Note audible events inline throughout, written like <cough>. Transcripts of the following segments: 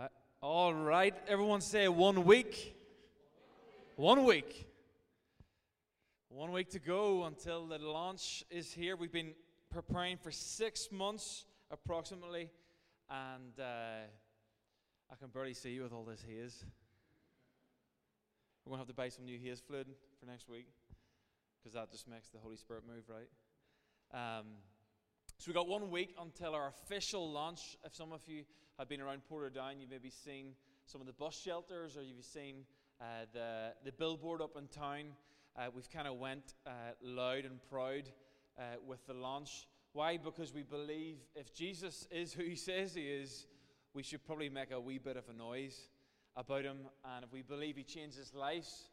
Uh, all right, everyone say one week. One week. One week to go until the launch is here. We've been preparing for six months approximately, and uh, I can barely see you with all this haze. We're going to have to buy some new haze fluid for next week because that just makes the Holy Spirit move, right? Um, so we've got one week until our official launch. If some of you have been around Portadown, you've maybe seen some of the bus shelters or you've seen uh, the, the billboard up in town. Uh, we've kind of went uh, loud and proud uh, with the launch. Why? Because we believe if Jesus is who he says he is, we should probably make a wee bit of a noise about him. And if we believe he changes lives,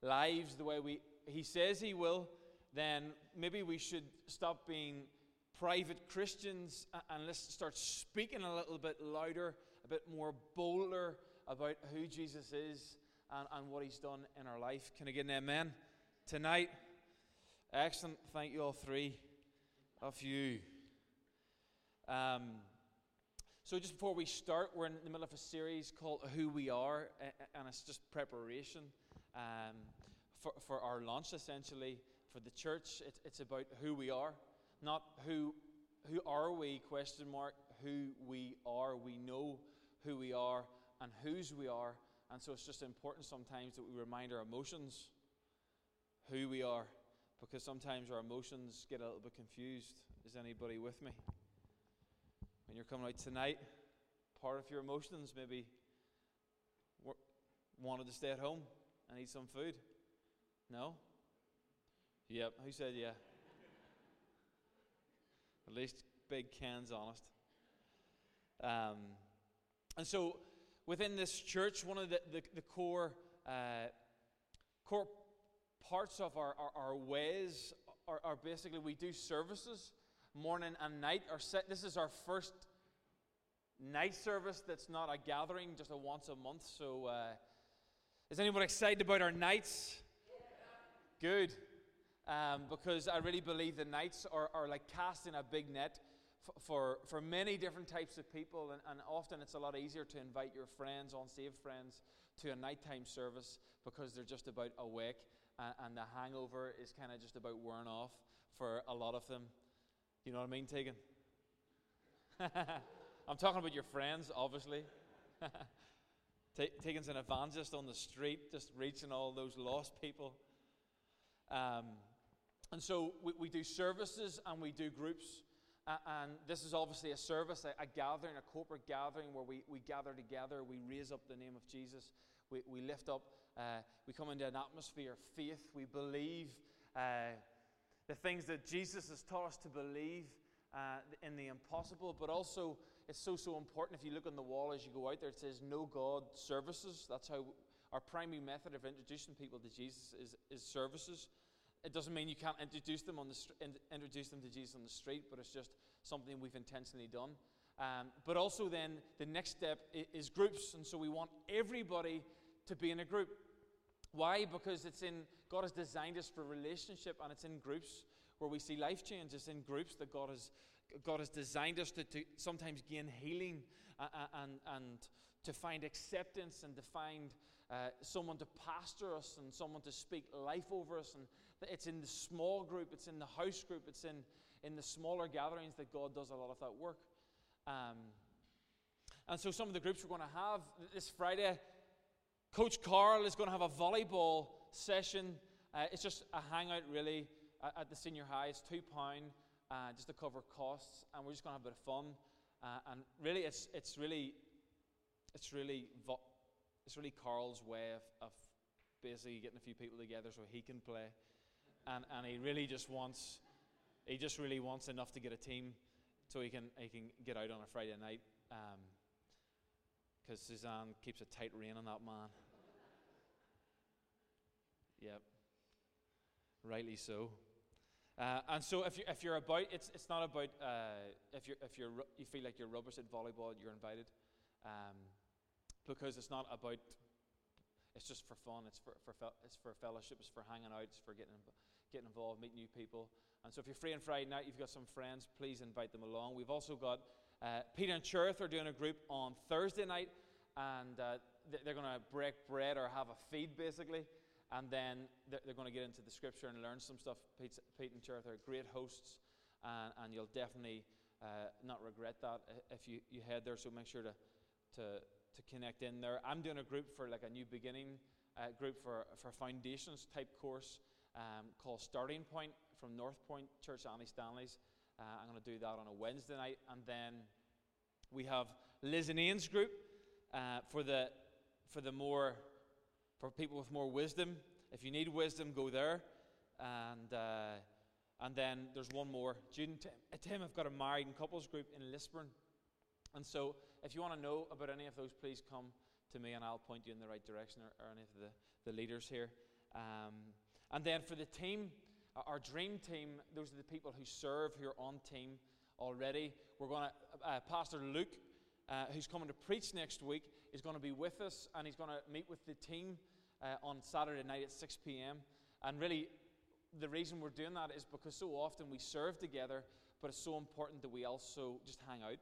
lives the way we, he says he will, then maybe we should stop being private Christians and let's start speaking a little bit louder, a bit more bolder about who Jesus is and, and what he's done in our life. Can I get an amen? Tonight, excellent. Thank you all three of you. Um, so, just before we start, we're in the middle of a series called Who We Are, and it's just preparation um, for, for our launch, essentially, for the church. It, it's about who we are, not who, who are we, question mark, who we are. We know who we are and whose we are, and so it's just important sometimes that we remind our emotions who we are, because sometimes our emotions get a little bit confused. Is anybody with me? when you're coming out tonight, part of your emotions maybe wanted to stay at home and eat some food? No? Yep. Who said yeah? At least Big Ken's honest. Um, and so within this church, one of the, the, the core, uh, core parts of our, our, our ways are, are basically we do services morning and night. Our set, this is our first night service that's not a gathering, just a once a month. So, uh, is anyone excited about our nights? Good. Um, because I really believe the nights are, are like casting a big net for, for many different types of people, and, and often it's a lot easier to invite your friends, unsaved friends, to a nighttime service because they're just about awake, and, and the hangover is kind of just about wearing off for a lot of them. You know what I mean, Tegan? <laughs> I'm talking about your friends, obviously. <laughs> Tegan's an evangelist on the street, just reaching all those lost people. Um, and so we, we, do services and we do groups. And this is obviously a service, a, a, gathering, a corporate gathering where we, we gather together, we raise up the name of Jesus, we, we lift up, uh, we come into an atmosphere of faith, we believe. Uh, the things that Jesus has taught us to believe uh, in the impossible, but also it's so, so important. If you look on the wall as you go out there, it says No God services. That's how our primary method of introducing people to Jesus is, is services. It doesn't mean you can't introduce them, on the, introduce them to Jesus on the street, but it's just something we've intentionally done. Um, but also, then, the next step is groups. And so we want everybody to be in a group. Why? Because it's in God has designed us for relationship, and it's in groups where we see life changes in groups that God has God has designed us to, to sometimes gain healing and, and, and to find acceptance and to find uh, someone to pastor us and someone to speak life over us. And it's in the small group, it's in the house group, it's in, in the smaller gatherings that God does a lot of that work. Um, and so, some of the groups we're going to have this Friday, Coach Carl is going to have a volleyball session. Uh, it's just a hangout, really, at, at the senior high. It's £2 uh, just to cover costs, and we're just going to have a bit of fun. Uh, and really, it's, it's really, it's really, vo- it's really Carl's way of, of basically getting a few people together so he can play. And, and he really just wants, he just really wants enough to get a team so he can, he can get out on a Friday night. Um, because Suzanne keeps a tight rein on that man. Yep. Rightly so. Uh, and so if, you, if you're about, it's, it's not about, uh, if, you're, if you're, you feel like you're rubbish at volleyball, you're invited. Um, because it's not about, it's just for fun, it's for, for, it's for fellowship, it's for hanging out, it's for getting, getting involved, meet new people. And so if you're free on Friday night, you've got some friends, please invite them along. We've also got uh, Peter and Cherith are doing a group on Thursday night, and uh, they're going to break bread or have a feed basically. And then they're, going to get into the scripture and learn some stuff. Pete, Pete and Cherith are great hosts, and, and you'll definitely uh, not regret that if you, you head there. So make sure to, to, to connect in there. I'm doing a group for like a new beginning uh, group for, for foundations type course um, called Starting Point from North Point Church Andy Stanley's. Uh, I'm going to do that on a Wednesday night. And then we have Liz and Ian's group uh, for, the, for the more for people with more wisdom. If you need wisdom, go there. And, uh, and then there's one more. Jude and Tim, uh, Tim have got a married and couples group in Lisburn. And so if you want to know about any of those, please come to me and I'll point you in the right direction or, or any of the, the leaders here. Um, and then for the team, our dream team, those are the people who serve, who are on team already. We're going to, uh, Pastor Luke, uh, who's coming to preach next week, is going to be with us and he's going to meet with the team uh, on Saturday night at 6 p.m. And really, the reason we're doing that is because so often we serve together, but it's so important that we also just hang out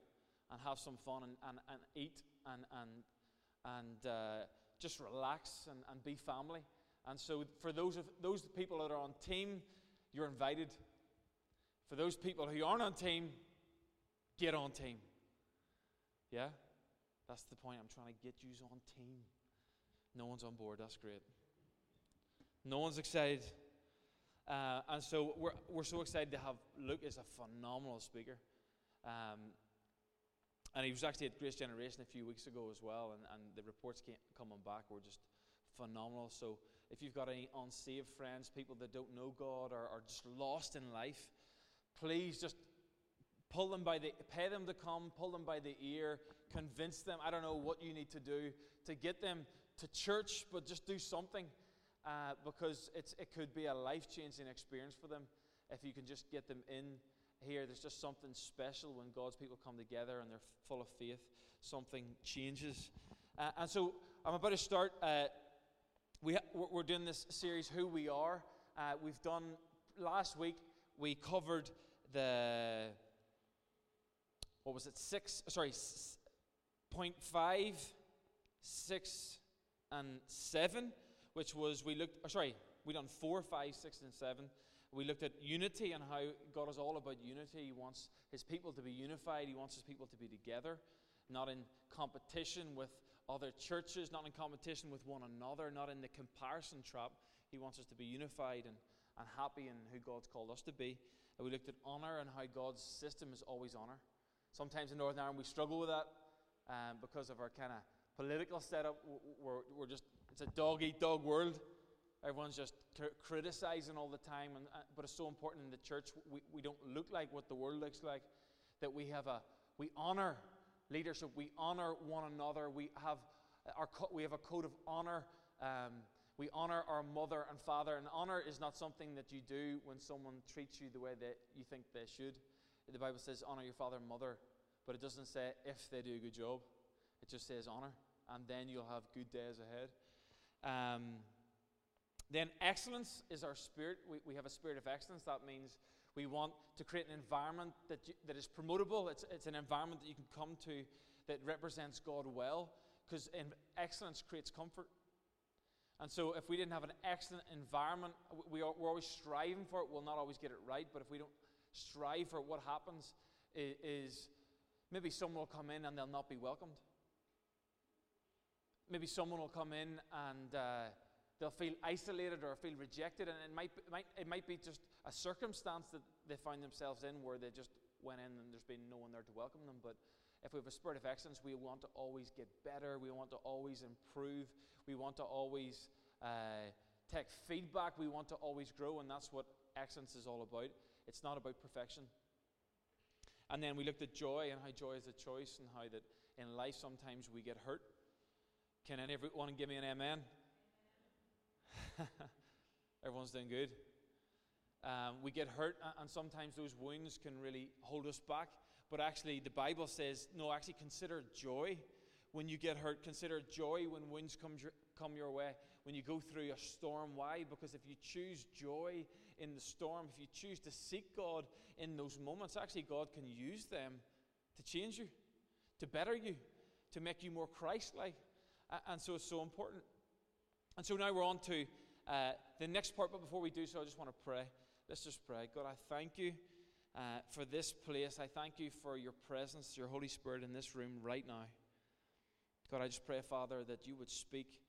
and have some fun and, and, and eat and, and, and uh, just relax and, and be family. And so, for those, of, those people that are on team, you're invited. For those people who aren't on team, get on team. Yeah? That's the point. I'm trying to get you on team. No one's on board. That's great. No one's excited. Uh, and so we're, we're so excited to have Luke as a phenomenal speaker. Um, and he was actually at Grace Generation a few weeks ago as well, and, and the reports came, coming back were just phenomenal. So if you've got any unsaved friends, people that don't know God or are just lost in life, please just pull them by the pay them to come pull them by the ear convince them i don't know what you need to do to get them to church but just do something uh, because it could be a life-changing experience for them if you can just get them in here. There's just something special when god's people come together and they're full of faith something changes. Uh, and so i'm about to start uh, we we're doing this series who we are uh, we've done last week we covered the what was it, six, sorry, point five, six, and seven, which was we looked, oh, sorry, we done four, five, six, and seven. We looked at unity and how God is all about unity. He wants his people to be unified, he wants his people to be together, not in competition with other churches, not in competition with one another, not in the comparison trap. He wants us to be unified and, and happy in who God's called us to be. And we looked at honor and how God's system is always honor. Sometimes in Northern Ireland we struggle with that um, because of our kind of political setup. We're, we're just, it's a dog eat dog world. Everyone's just criticizing all the time, and, uh, but it's so important in the church. We, we don't look like what the world looks like. That we have a we honor leadership. We honor one another. We have our we have a code of honor. Um, we honor our mother and father, and honor is not something that you do when someone treats you the way that you think they should. The Bible says, honor your father and mother, but it doesn't say if they do a good job. It just says honor, and then you'll have good days ahead. Um, then excellence is our spirit. We, we have a spirit of excellence. That means we want to create an environment that, you, that is promotable. It's, it's an environment that you can come to that represents God well, because excellence creates comfort. And so, if we didn't have an excellent environment, we are, we're always striving for it. We'll not always get it right, but if we don't strive for it, what happens is, is maybe someone will come in and they'll not be welcomed. Maybe someone will come in and uh, they'll feel isolated or feel rejected, and it might, it, might, it might be just a circumstance that they find themselves in where they just went in and there's been no one there to welcome them. But if we have a spirit of excellence, we want to always get better, we want to always improve, we want to always uh, take feedback, we want to always grow, and that's what excellence is all about. It's not about perfection. And then we looked at joy and how joy is a choice and how that in life sometimes we get hurt. Can anyone give me an amen? <laughs> Everyone's doing good. Um, we get hurt, and sometimes those wounds can really hold us back. But actually, the Bible says, no, actually consider joy when you get hurt. Consider joy when wounds come, come your way, when you go through a storm. Why? Because if you choose joy in the storm, if you choose to seek God in those moments, actually, God can use them to change you, to better you, to make you more Christ like. And so it's so important. And so now we're on to uh, the next part, but before we do so, I just want to pray. Let's just pray. God, I thank you uh, for this place. I thank you for your presence, your Holy Spirit in this room right now. God, I just pray, Father, that you would speak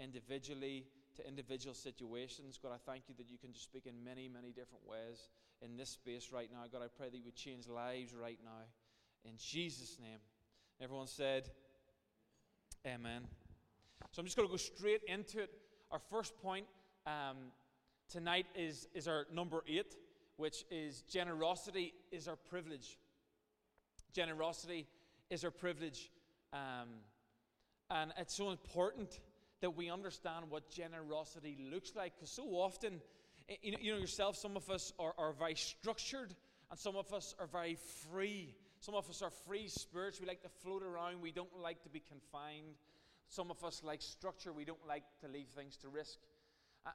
individually to individual situations. God, I thank you that you can just speak in many, many different ways in this space right now. God, I pray that you would change lives right now. In Jesus' name. Everyone said, Amen. So I'm just going to go straight into it. Our first point um, tonight is, is our number eight, which is generosity is our privilege. Generosity is our privilege. Um, and it's so important that we understand what generosity looks like because so often, you know, you know yourself, some of us are, are very structured and some of us are very free. Some of us are free spirits. We like to float around. We don't like to be confined. Some of us like structure. We don't like to leave things to risk.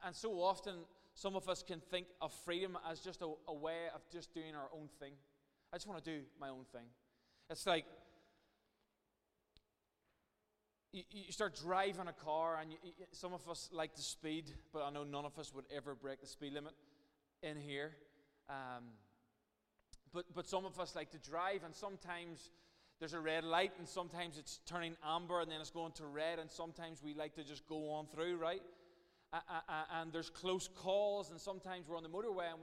And so often, some of us can think of freedom as just a, a way of just doing our own thing. I just want to do my own thing. It's like you, you start driving a car, and you, some of us like to speed, but I know none of us would ever break the speed limit in here. Um, but, but some of us like to drive, and sometimes there's a red light, and sometimes it's turning amber, and then it's going to red, and sometimes we like to just go on through, right? And there's close calls, and sometimes we're on the motorway, and,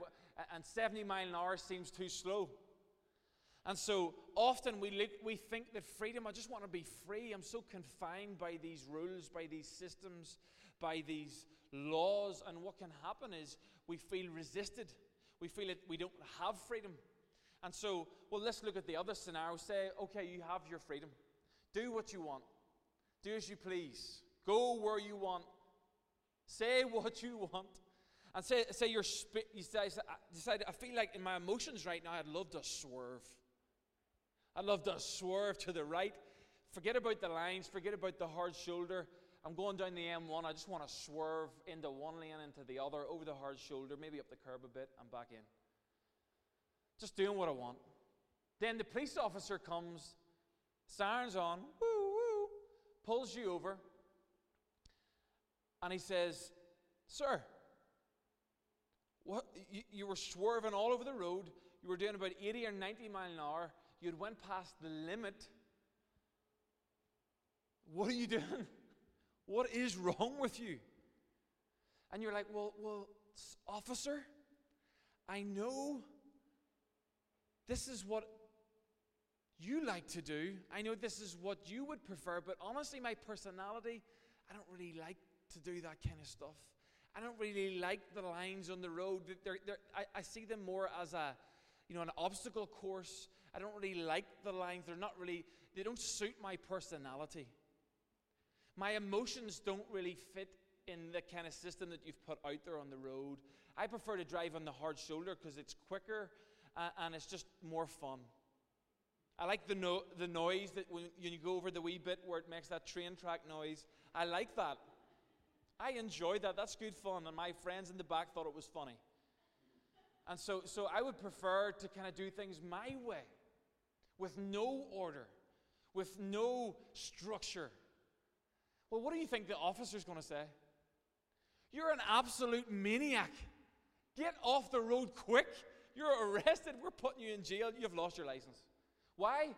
and 70 mile an hour seems too slow. And so often we, look, we think that freedom, I just want to be free. I'm so confined by these rules, by these systems, by these laws. And what can happen is we feel resisted. We feel that we don't have freedom. And so, well, let's look at the other scenario. Say, okay, you have your freedom. Do what you want. Do as you please. Go where you want. Say what you want. And say, say you're, you decide, I feel like in my emotions right now, I'd love to swerve. I'd love to swerve to the right. Forget about the lines, forget about the hard shoulder. I'm going down the M1. I just want to swerve into one lane, into the other, over the hard shoulder, maybe up the curb a bit, and back in. Just doing what I want. Then the police officer comes, sirens on, woo, woo, pulls you over, and he says, Sir, what, you, you were swerving all over the road. You were doing about 80 or 90 mile an hour you'd went past the limit. What are you doing? <laughs> What is wrong with you? And you're like, well, well, officer, I know this is what you like to do. I know this is what you would prefer, but honestly, my personality, I don't really like to do that kind of stuff. I don't really like the lines on the road. They're, they're, I, I see them more as a, you know, an obstacle course. I don't really like the lines. They're not really, they don't suit my personality. My emotions don't really fit in the kind of system that you've put out there on the road. I prefer to drive on the hard shoulder because it's quicker uh, and it's just more fun. I like the, no- the noise that when you go over the wee bit where it makes that train track noise. I like that. I enjoy that. That's good fun. And my friends in the back thought it was funny. And so, so I would prefer to kind of do things my way with no order, with no structure. Well, what do you think the officer's going to say? You're an absolute maniac. Get off the road quick. You're arrested. We're putting you in jail. You've lost your license. Why?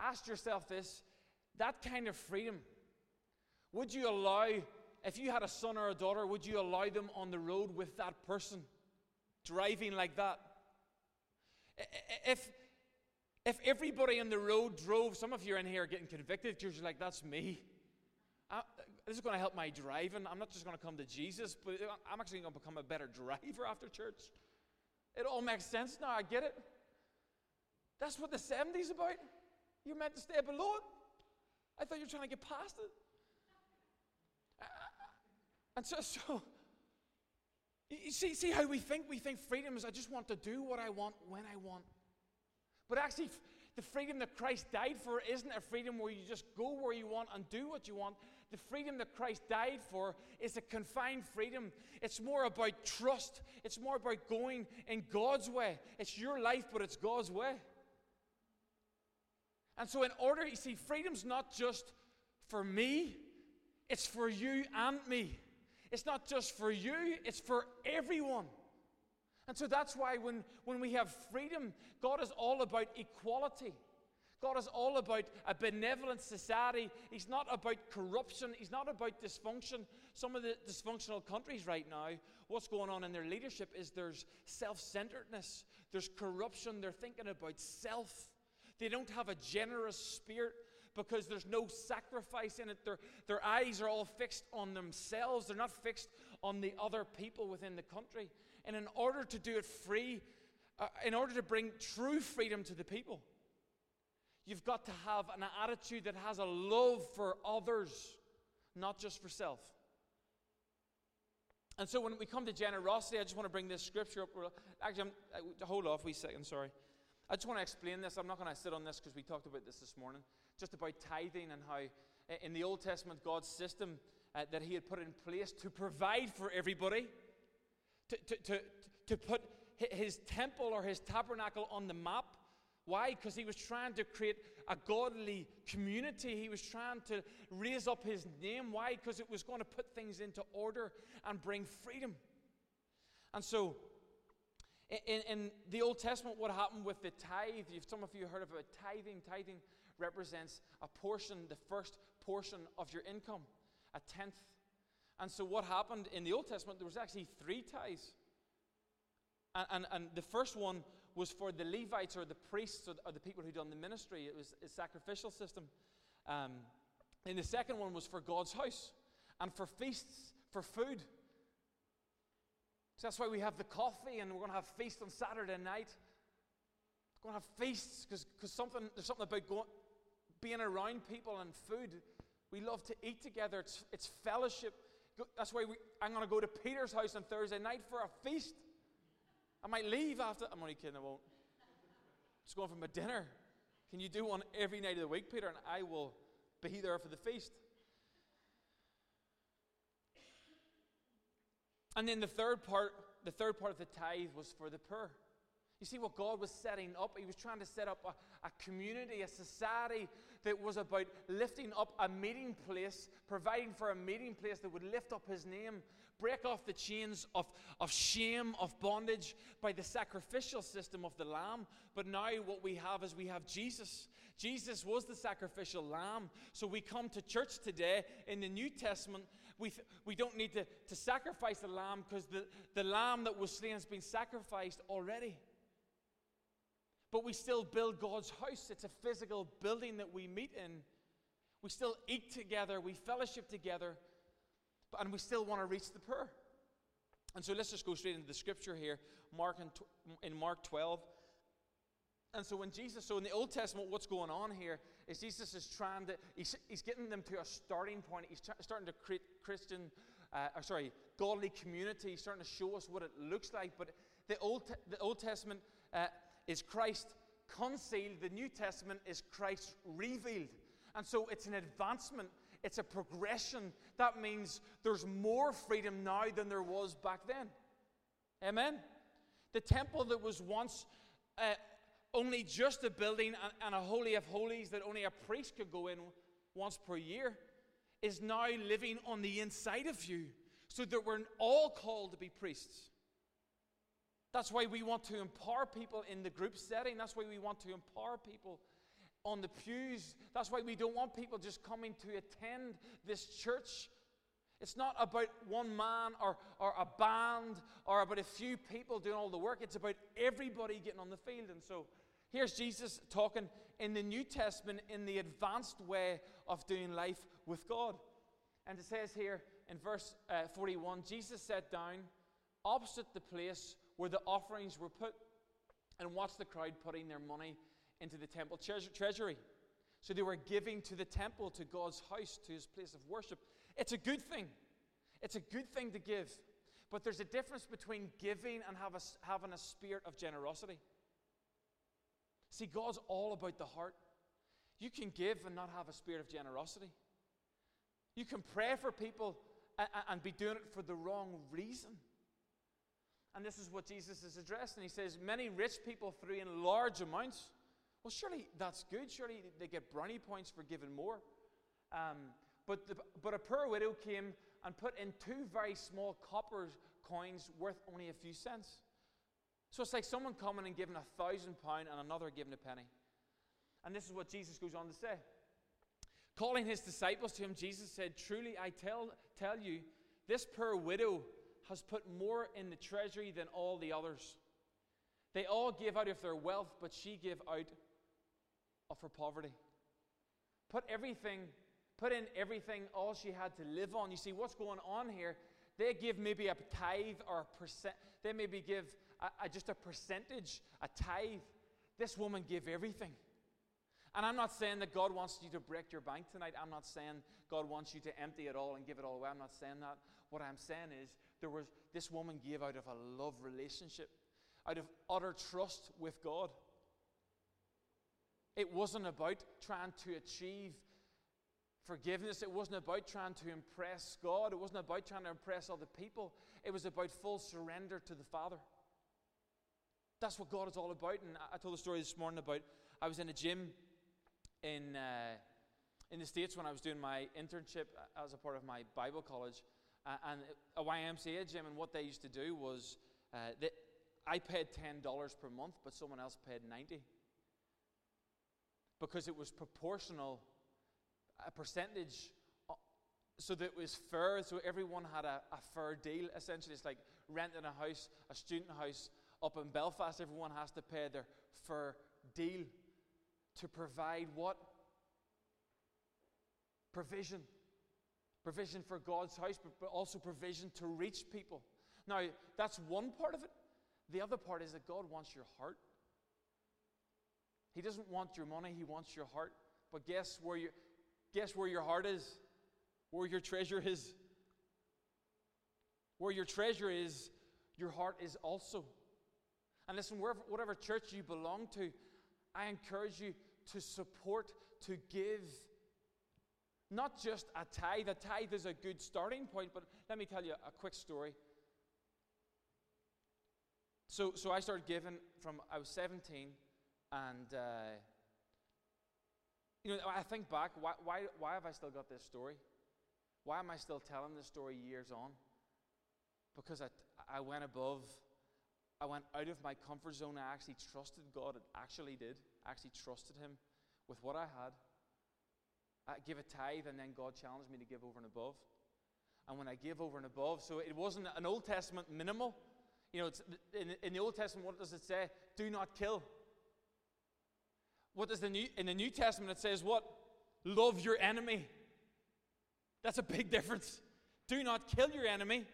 Ask yourself this that kind of freedom, would you allow, if you had a son or a daughter, would you allow them on the road with that person driving like that? If, if everybody on the road drove, some of you are in here getting convicted you're like, that's me. I, this is going to help my driving. I'm not just going to come to Jesus, but I'm actually going to become a better <laughs> driver after church. It all makes sense now. I get it. That's what the 70s about. You're meant to stay below it. I thought you were trying to get past it. And so, so you see, see how we think? We think freedom is I just want to do what I want when I want. But actually, the freedom that Christ died for isn't a freedom where you just go where you want and do what you want. The freedom that Christ died for is a confined freedom. It's more about trust, it's more about going in God's way. It's your life, but it's God's way. And so, in order, you see, freedom's not just for me, it's for you and me. It's not just for you, it's for everyone. And so that's why when, when we have freedom, God is all about equality. God is all about a benevolent society. He's not about corruption. He's not about dysfunction. Some of the dysfunctional countries right now, what's going on in their leadership is there's self centeredness, there's corruption. They're thinking about self. They don't have a generous spirit because there's no sacrifice in it. Their, their eyes are all fixed on themselves, they're not fixed on the other people within the country. And in order to do it free, uh, in order to bring true freedom to the people, you've got to have an attitude that has a love for others, not just for self. And so when we come to generosity, I just want to bring this scripture up. Actually, I'm, uh, hold off a second, sorry. I just want to explain this. I'm not going to sit on this because we talked about this this morning, just about tithing and how in the Old Testament, God's system uh, that He had put in place to provide for everybody to, to, to, to put his temple or his tabernacle on the map. Why? Because he was trying to create a godly community. He was trying to raise up his name. Why? Because it was going to put things into order and bring freedom. And so, in, in the Old Testament, what happened with the tithe? Some of you heard about tithing. Tithing represents a portion, the first portion of your income, a tenth and so, what happened in the Old Testament, there was actually three tithes. And, and, and the first one was for the Levites or the priests or the, or the people who done the ministry. It was a sacrificial system. Um, and the second one was for God's house and for feasts, for food. So that's why we have the coffee and we're going to have feasts on Saturday night. We're going to have feasts because something, there's something about going, being around people and food. We love to eat together, it's, it's fellowship. That's why we, I'm going to go to Peter's house on Thursday night for a feast. I might leave after. I'm only kidding, I won't. Just going for my dinner. Can you do one every night of the week, Peter? And I will be there for the feast. And then the third part, the third part of the tithe was for the poor. You see what God was setting up? He was trying to set up a, a, community, a society that was about lifting up a meeting place, providing for a meeting place that would lift up His name, break off the chains of, of shame, of bondage by the sacrificial system of the Lamb. But now what we have is we have Jesus. Jesus was the sacrificial Lamb. So we come to church today in the New Testament. We, th- we don't need to, to sacrifice the Lamb because the, the Lamb that was slain has been sacrificed already. But we still build God's house. It's a physical building that we meet in. We still eat together, we fellowship together, and we still want to reach the poor. And so let's just go straight into the scripture here, Mark in, in Mark 12. And so when Jesus, so in the Old Testament, what's going on here is Jesus is trying to, he's, he's getting them to a starting point. He's tra- starting to create Christian, uh, or sorry, godly community. He's starting to show us what it looks like. But the Old, the Old Testament, uh, is Christ concealed, the New Testament is Christ revealed. And so it's an advancement, it's a progression. That means there's more freedom now than there was back then. Amen? The temple that was once uh, only just a building and, and a holy of holies that only a priest could go in once per year is now living on the inside of you so that we're all called to be priests. That's why we want to empower people in the group setting. That's why we want to empower people on the pews. That's why we don't want people just coming to attend this church. It's not about one man or, or a band or about a few people doing all the work. It's about everybody getting on the field. And so here's Jesus talking in the New Testament in the advanced way of doing life with God. And it says here in verse uh, 41 Jesus sat down opposite the place where the offerings were put and watched the crowd putting their money into the temple treasury. So they were giving to the temple, to God's house, to his place of worship. It's a good thing. It's a good thing to give. But there's a difference between giving and have a, having a spirit of generosity. See, God's all about the heart. You can give and not have a spirit of generosity. You can pray for people and, and be doing it for the wrong reason. And this is what Jesus is addressing. He says, Many rich people threw in large amounts. Well, surely that's good. Surely they get brownie points for giving more. Um, but, the, but a poor widow came and put in two very small copper coins worth only a few cents. So it's like someone coming and giving a thousand pound and another giving a penny. And this is what Jesus goes on to say. Calling his disciples to him, Jesus said, Truly I tell, tell you, this poor widow has put more in the treasury than all the others. They all gave out of their wealth, but she gave out of her poverty. Put everything, put in everything, all she had to live on. You see, what's going on here? They give maybe a tithe or a percent, they maybe give a, a, just a percentage, a tithe. This woman gave everything. And I'm not saying that God wants you to break your bank tonight. I'm not saying God wants you to empty it all and give it all away. I'm not saying that. What I'm saying is there was this woman gave out of a love relationship, out of utter trust with God. It wasn't about trying to achieve forgiveness. It wasn't about trying to impress God. It wasn't about trying to impress other people. It was about full surrender to the Father. That's what God is all about. And I told a story this morning about I was in a gym in, uh, in the States when I was doing my internship as a part of my Bible college. Uh, and a YMCA gym, and what they used to do was uh, I paid $10 per month, but someone else paid 90 because it was proportional, a percentage, uh, so that it was fair, so everyone had a, a fair deal. Essentially, it's like renting a house, a student house up in Belfast, everyone has to pay their fair deal to provide what? Provision. Provision for God's house, but also provision to reach people. Now, that's one part of it. The other part is that God wants your heart. He doesn't want your money, He wants your heart. But guess where, you, guess where your heart is? Where your treasure is? Where your treasure is, your heart is also. And listen, wherever, whatever church you belong to, I encourage you to support, to give. Not just a tithe. A tithe is a good starting point, but let me tell you a quick story. So, so I started giving from I was 17, and uh, you know I think back. Why, why, why have I still got this story? Why am I still telling this story years on? Because I, I went above I went out of my comfort zone. I actually trusted God. I actually did. I actually trusted Him with what I had. Give a tithe, and then God challenged me to give over and above. And when I gave over and above, so it wasn't an Old Testament minimal. You know, it's, in, in the Old Testament, what does it say? Do not kill. What does the new in the New Testament? It says what? Love your enemy. That's a big difference. Do not kill your enemy.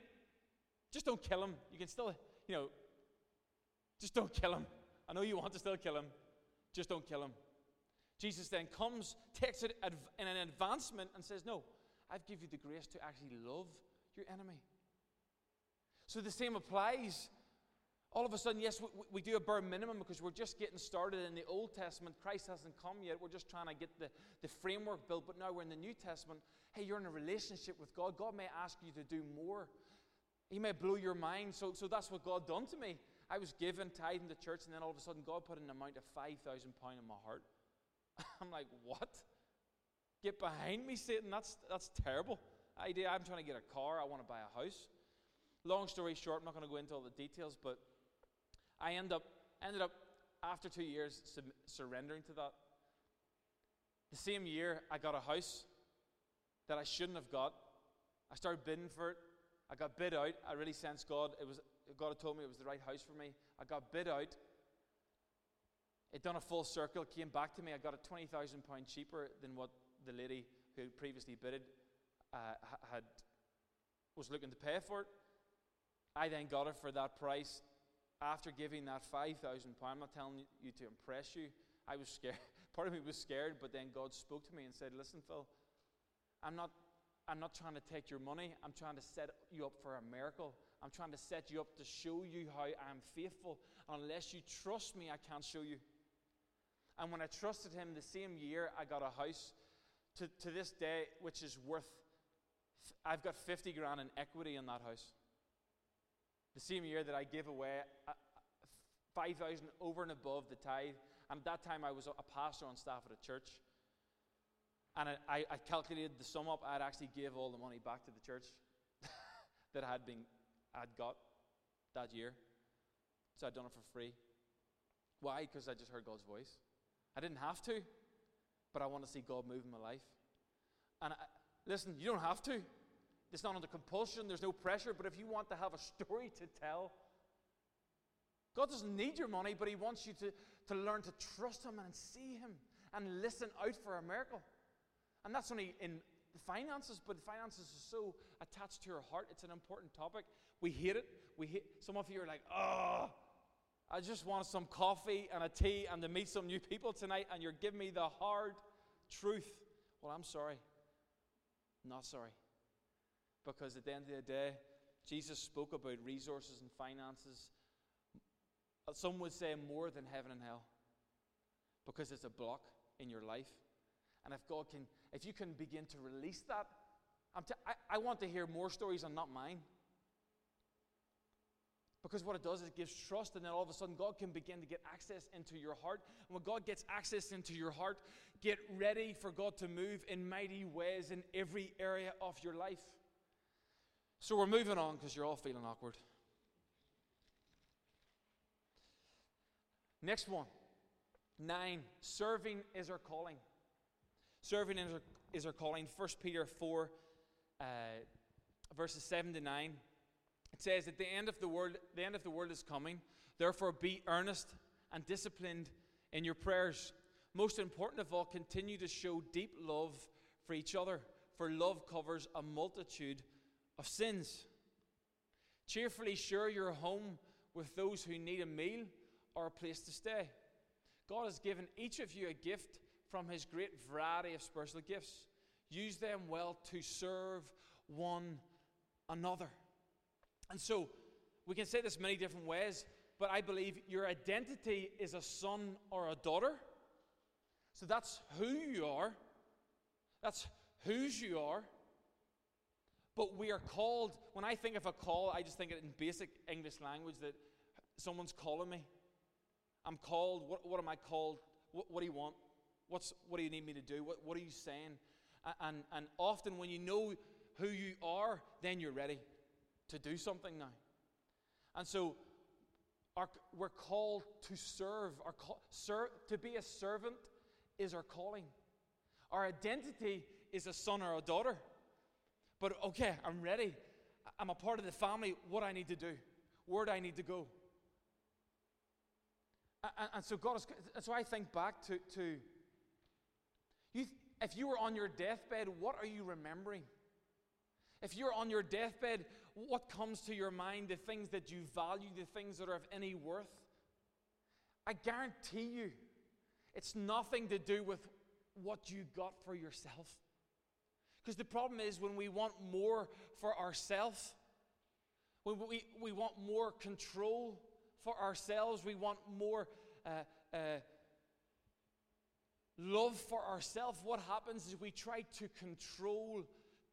Just don't kill him. You can still, you know, just don't kill him. I know you want to still kill him. Just don't kill him. Jesus then comes, takes it in an advancement, and says, No, I've given you the grace to actually love your enemy. So the same applies. All of a sudden, yes, we, we, do a bare minimum because we're just getting started in the Old Testament. Christ hasn't come yet. We're just trying to get the, the framework built. But now we're in the New Testament. Hey, you're in a relationship with God. God may ask you to do more. He may blow your mind. So, so that's what God done to me. I was given tithing to church, and then all of a sudden, God put an amount of £5,000 in my heart. <laughs> I'm like, what? Get behind me, Satan. That's, that's terrible idea. I'm trying to get a car. I want to buy a house. Long story short, I'm not going to go into all the details, but I end up, ended up, after two years, surrendering to that. The same year, I got a house that I shouldn't have got. I started bidding for it. I got bid out. I really sensed God. It was God had told me it was the right house for me. I got bid out. It done a full circle, came back to me. I got it twenty thousand pound cheaper than what the lady who previously bidded uh, had was looking to pay for it. I then got it for that price. After giving that five thousand pound, I'm not telling you to impress you. I was scared. <laughs> Part of me was scared, but then God spoke to me and said, "Listen, Phil, I'm not I'm not trying to take your money. I'm trying to set you up for a miracle. I'm trying to set you up to show you how I'm faithful. Unless you trust me, I can't show you. And when I trusted him the same year, I got a house to, to this day, which is worth, I've got 50 grand in equity in that house. The same year that I gave away uh, uh, 5,000 over and above the tithe, And at that time, I was a pastor on staff at a church. And I, I calculated the sum up. I'd actually give all the money back to the church <laughs> that I had been, I'd got that year. So I'd done it for free. Why? Because I just heard God's voice. I didn't have to, but I want to see God move in my life. And I, listen, you don't have to. It's not under compulsion, there's no pressure, but if you want to have a story to tell, God doesn't need your money, but He wants you to, to learn to trust Him and see Him and listen out for a miracle. And that's only in finances, but finances are so attached to your heart. It's an important topic. We hate it. We hate, some of you are like, oh, I just want some coffee and a tea and to meet some new people tonight, and you're giving me the hard truth. Well, I'm sorry. Not sorry. Because at the end of the day, Jesus spoke about resources and finances. Some would say more than heaven and hell. Because it's a block in your life. And if God can, if you can begin to release that, I'm t- I, I want to hear more stories and not mine. Because what it does is it gives trust, and then all of a sudden God can begin to get access into your heart. And when God gets access into your heart, get ready for God to move in mighty ways in every area of your life. So we're moving on because you're all feeling awkward. Next one. Nine. Serving is our calling. Serving is our, is our calling. 1 Peter 4, uh, verses 7 to 9. It says, At the end of the world, the end of the world is coming. Therefore, be earnest and disciplined in your prayers. Most important of all, continue to show deep love for each other, for love covers a multitude of sins. Cheerfully share your home with those who need a meal or a place to stay. God has given each of you a gift from His great variety of spiritual gifts. Use them well to serve one another. And so, we can say this many different ways, but I believe your identity is a son or a daughter. So that's who you are. That's whose you are. But we are called, when I think of a call, I just think it in basic English language that someone's calling me. I'm called. What, what am I called? What, what, do you want? What's, what do you need me to do? What, what are you saying? And, and often when you know who you are, then you're ready to do something now. And so our, we're called to serve. Our call, to be a servant is our calling. Our identity is a son or a daughter. But okay, I'm ready. I'm a part of the family. What I need to do? Where do I need to go? And, and so God is. So I think back to to you. If you were on your deathbed, what are you remembering? If you're on your deathbed, what comes to your mind, the things that you value, the things that are of any worth? I guarantee you, it's nothing to do with what you got for yourself. Because the problem is when we want more for ourselves, when we, we want more control for ourselves, we want more uh, uh, love for ourselves, what happens is we try to control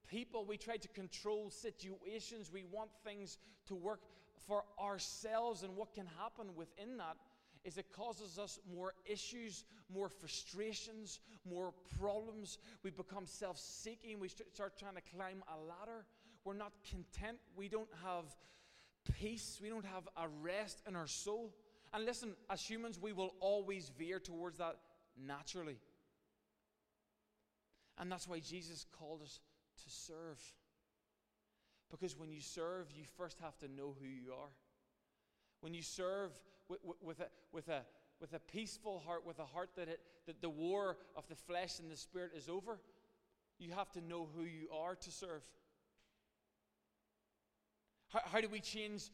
people, we try to control situations, we want things to work for ourselves. And what can happen within that is it causes us more issues, more frustrations, more problems. We become self seeking, we start trying to climb a ladder. We're not content, we don't have peace, we don't have a rest in our soul. And listen, as humans, we will always veer towards that naturally. And that's why Jesus called us to serve. Because when you serve, you first have to know who you are. When you serve with, with, a, with, a, with a peaceful heart, with a heart that, it, that the war of the flesh and the spirit is over, you have to know who you are to serve. How, how do we change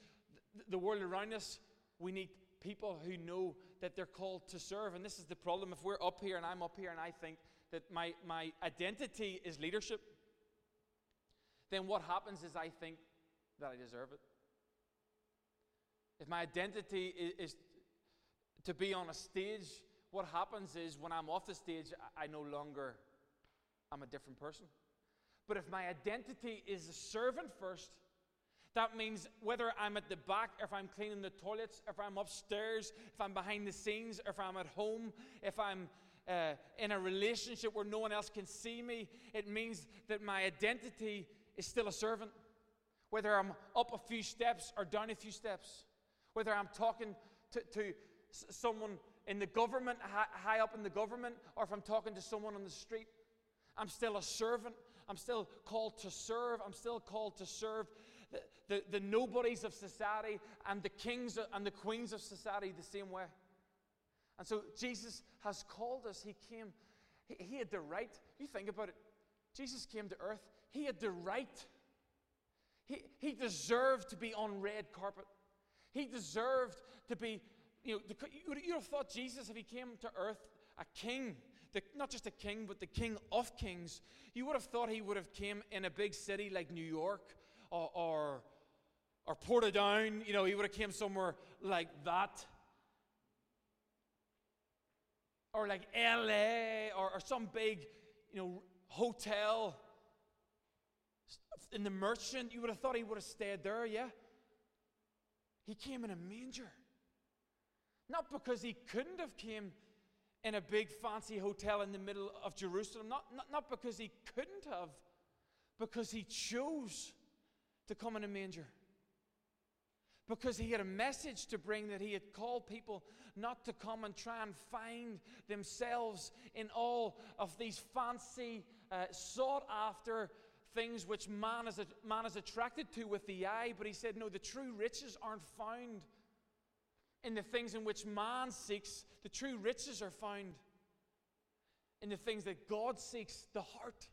the world around us? We need people who know that they're called to serve. And this is the problem. If we're up here and I'm up here and I think that my, my identity is leadership, then what happens is I think that I deserve it. If my identity is, is to be on a stage, what happens is when I'm off the stage, I no longer I'm a different person. But if my identity is a servant first, That means whether I'm at the back, if I'm cleaning the toilets, if I'm upstairs, if I'm behind the scenes, if I'm at home, if I'm uh, in a relationship where no one else can see me, it means that my identity is still a servant. Whether I'm up a few steps or down a few steps, whether I'm talking to, to someone in the government, high, high up in the government, or if I'm talking to someone on the street, I'm still a servant. I'm still called to serve. I'm still called to serve the, the, the nobodies of society and the kings and the queens of society the same way. And so Jesus has called us. He came, he, he had the right. You think about it. Jesus came to earth. He had the right. He, he deserved to be on red carpet. He deserved to be, you know, the, you would have thought Jesus, if he came to earth, a king, the, not just a king, but the king of kings, you would have thought he would have came in a big city like New York or, or, or Portadown. You know, he would have came somewhere like that or like LA or, or some big, you know, hotel in the merchant, you would have thought he would have stayed there, yeah? He came in a manger. Not because he couldn't have came in a big fancy hotel in the middle of Jerusalem, not, not, not because he couldn't have, because he chose to come in a manger because he had a message to bring that he had called people not to come and try and find themselves in all of these fancy, uh, sought after things which man is, man is attracted to with the eye. But he said, no, the true riches aren't found in the things in which man seeks, the true riches are found in the things that God seeks, the heart.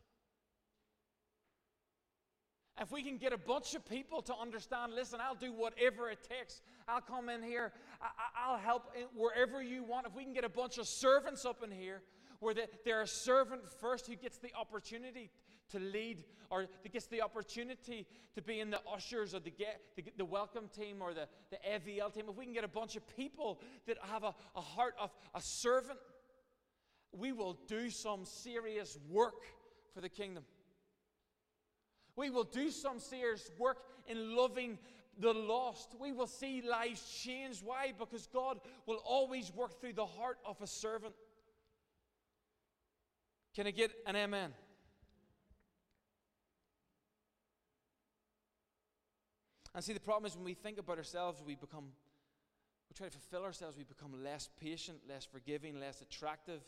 If we can get a bunch of people to understand, listen, I'll do whatever it takes. I'll come in here. I, will help wherever you want. If we can get a bunch of servants up in here where they're a servant first who gets the opportunity to lead or that gets the opportunity to be in the ushers or the, the, the welcome team or the, the FVL team, if we can get a bunch of people that have a, a heart of a servant, we will do some serious work for the kingdom. We will do some serious work in loving the lost. We will see lives change. Why? Because God will always work through the heart of a servant. Can I get an amen? And see, the problem is when we think about ourselves, we become, we try to fulfill ourselves, we become less patient, less forgiving, less attractive.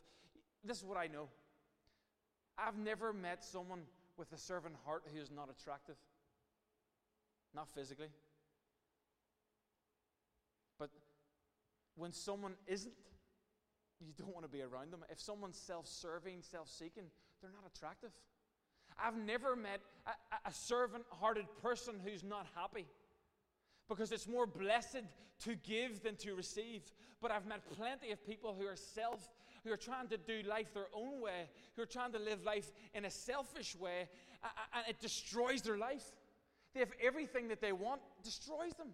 This is what I know. I've never met someone with a servant heart who is not attractive. Not physically. But when someone isn't, you don't want to be around them. If someone's self serving, self seeking, they're not attractive. I've never met a, a servant hearted person who's not happy because it's more blessed to give than to receive. But I've met plenty of people who are self who are trying to do life their own way, who are trying to live life in a selfish way, and it destroys their life. They have everything that they want, destroys them.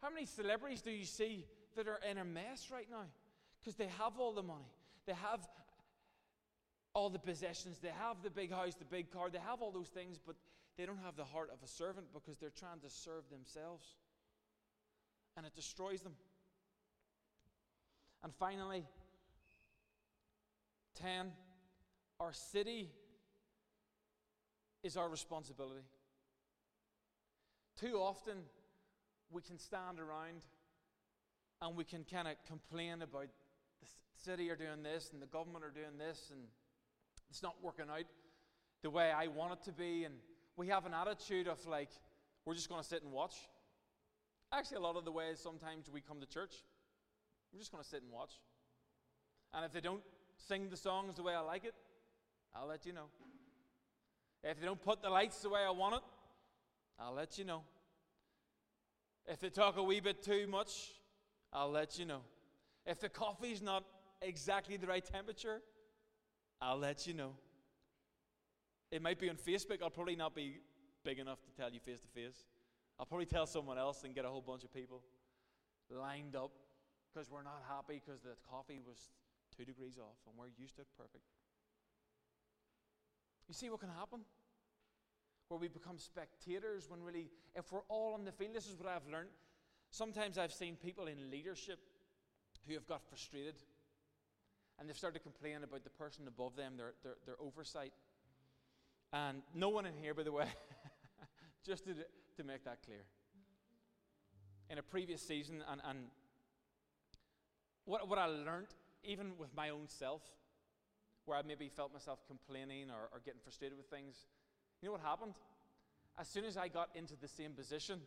How many celebrities do you see that are in a mess right now? Because they have all the money, they have all the possessions, they have the big house, the big car, they have all those things, but they don't have the heart of a servant because they're trying to serve themselves. And it destroys them. And finally, 10. Our city is our responsibility. Too often, we can stand around and we can kind of complain about the city are doing this and the government are doing this and it's not working out the way I want it to be. And we have an attitude of like, we're just going to sit and watch. Actually, a lot of the ways sometimes we come to church, we're just going to sit and watch. And if they don't sing the songs the way I like it, I'll let you know. If they don't put the lights the way I want it, I'll let you know. If they talk a wee bit too much, I'll let you know. If the coffee's not exactly the right temperature, I'll let you know. It might be on Facebook, I'll probably not be big enough to tell you face to face. I'll probably tell someone else and get a whole bunch of people lined up because we're not happy because the coffee was two degrees off, and we're used to it perfect. You see what can happen? where we become spectators when really, if we're all on the field, this is what I've learned. Sometimes I've seen people in leadership who have got frustrated and they've started to complain about the person above them, their, their, their oversight. And no one in here, by the way, <laughs> just to, to make that clear. In a previous season, and, and what, what I learned, even with my own self, where I maybe felt myself complaining or, or getting frustrated with things, you know what happened? As soon as I got into the same position,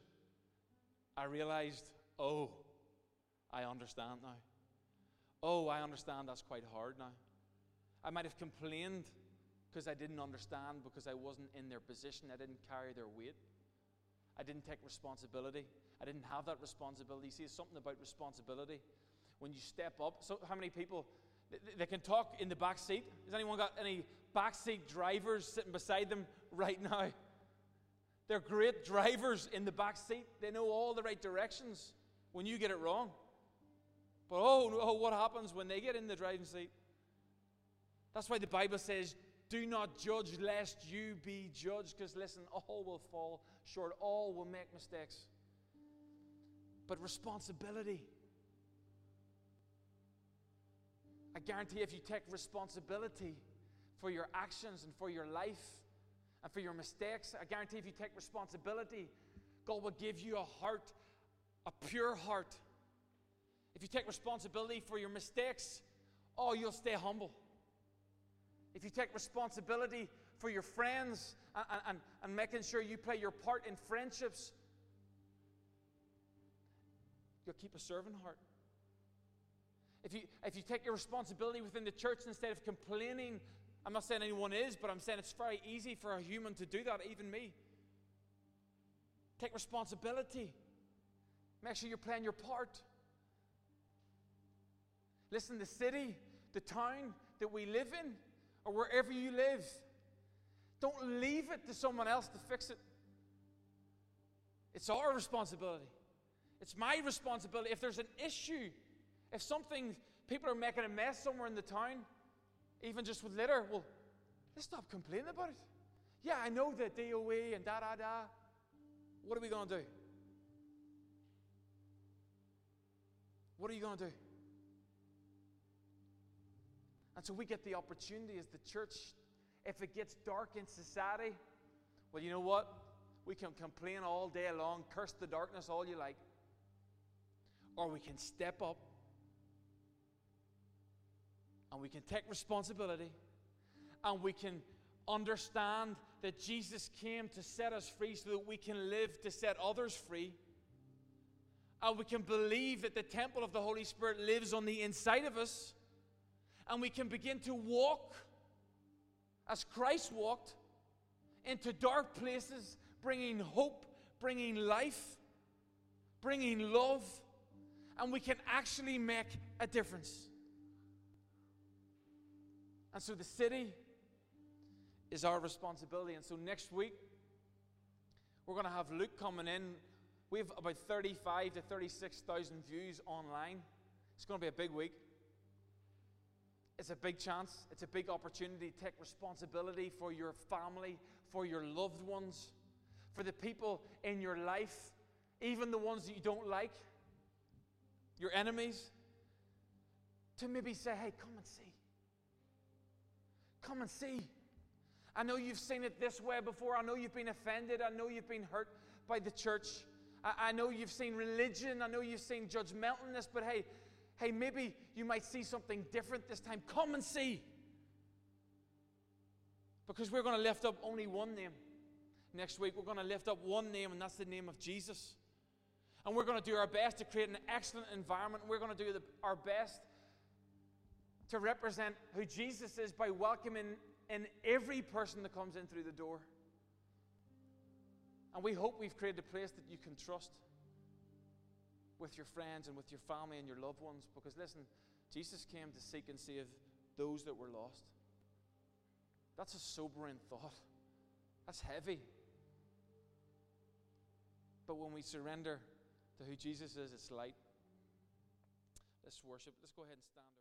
I realized, oh, I understand now. Oh, I understand that's quite hard now. I might have complained because I didn't understand, because I wasn't in their position. I didn't carry their weight. I didn't take responsibility. I didn't have that responsibility. See, it's something about responsibility. When you step up, so how many people they, they can talk in the back seat? Has anyone got any back seat drivers sitting beside them right now? They're great drivers in the back seat. They know all the right directions when you get it wrong. But oh, oh, what happens when they get in the driving seat? That's why the Bible says, do not judge lest you be judged. Because listen, all will fall short, all will make mistakes. But responsibility. I guarantee if you take responsibility for your actions and for your life and for your mistakes, I guarantee if you take responsibility, God will give you a heart, a pure heart if you take responsibility for your mistakes, oh, you'll stay humble. If you take responsibility for your friends and, and, and making sure you play your part in friendships, you'll keep a servant heart. If you, if you take your responsibility within the church instead of complaining, I'm not saying anyone is, but I'm saying it's very easy for a human to do that, even me. Take responsibility. Make sure you're playing your part. Listen, the city, the town that we live in, or wherever you live, don't leave it to someone else to fix it. It's our responsibility. It's my responsibility. If there's an issue, if something, people are making a mess somewhere in the town, even just with litter, well, let's stop complaining about it. Yeah, I know the DOE and da da da. What are we going to do? What are you going to do? And so we get the opportunity as the church, if it gets dark in society, well, you know what? We can complain all day long, curse the darkness all you like. Or we can step up and we can take responsibility and we can understand that Jesus came to set us free so that we can live to set others free. And we can believe that the temple of the Holy Spirit lives on the inside of us and we can begin to walk as Christ walked into dark places, bringing hope, bringing life, bringing love, and we can actually make a difference. And so the city is our responsibility. And so next week, we're going to have Luke coming in. We have about 35 to 36,000 views online. It's going to be a big week. It's a big chance, it's a big opportunity to take responsibility for your family, for your loved ones, for the people in your life, even the ones that you don't like, your enemies, to maybe say, hey, come and see. Come and see. I know you've seen it this way before. I know you've been offended. I know you've been hurt by the church. I, I know you've seen religion. I know you've seen judgmentalness. But hey, hey, maybe you might see something different this time. Come and see. Because we're going to lift up only one name. Next week, we're going to lift up one name, and that's the name of Jesus. And we're going to do our best to create an excellent environment. We're going to do the, our best to represent who Jesus is by welcoming in every person that comes in through the door. And we hope we've created a place that you can trust with your friends and with your family and your loved ones. Because listen, Jesus came to seek and save those that were lost. That's a sobering thought. That's heavy. But when we surrender to who Jesus is, it's light. Let's worship. Let's go ahead and stand.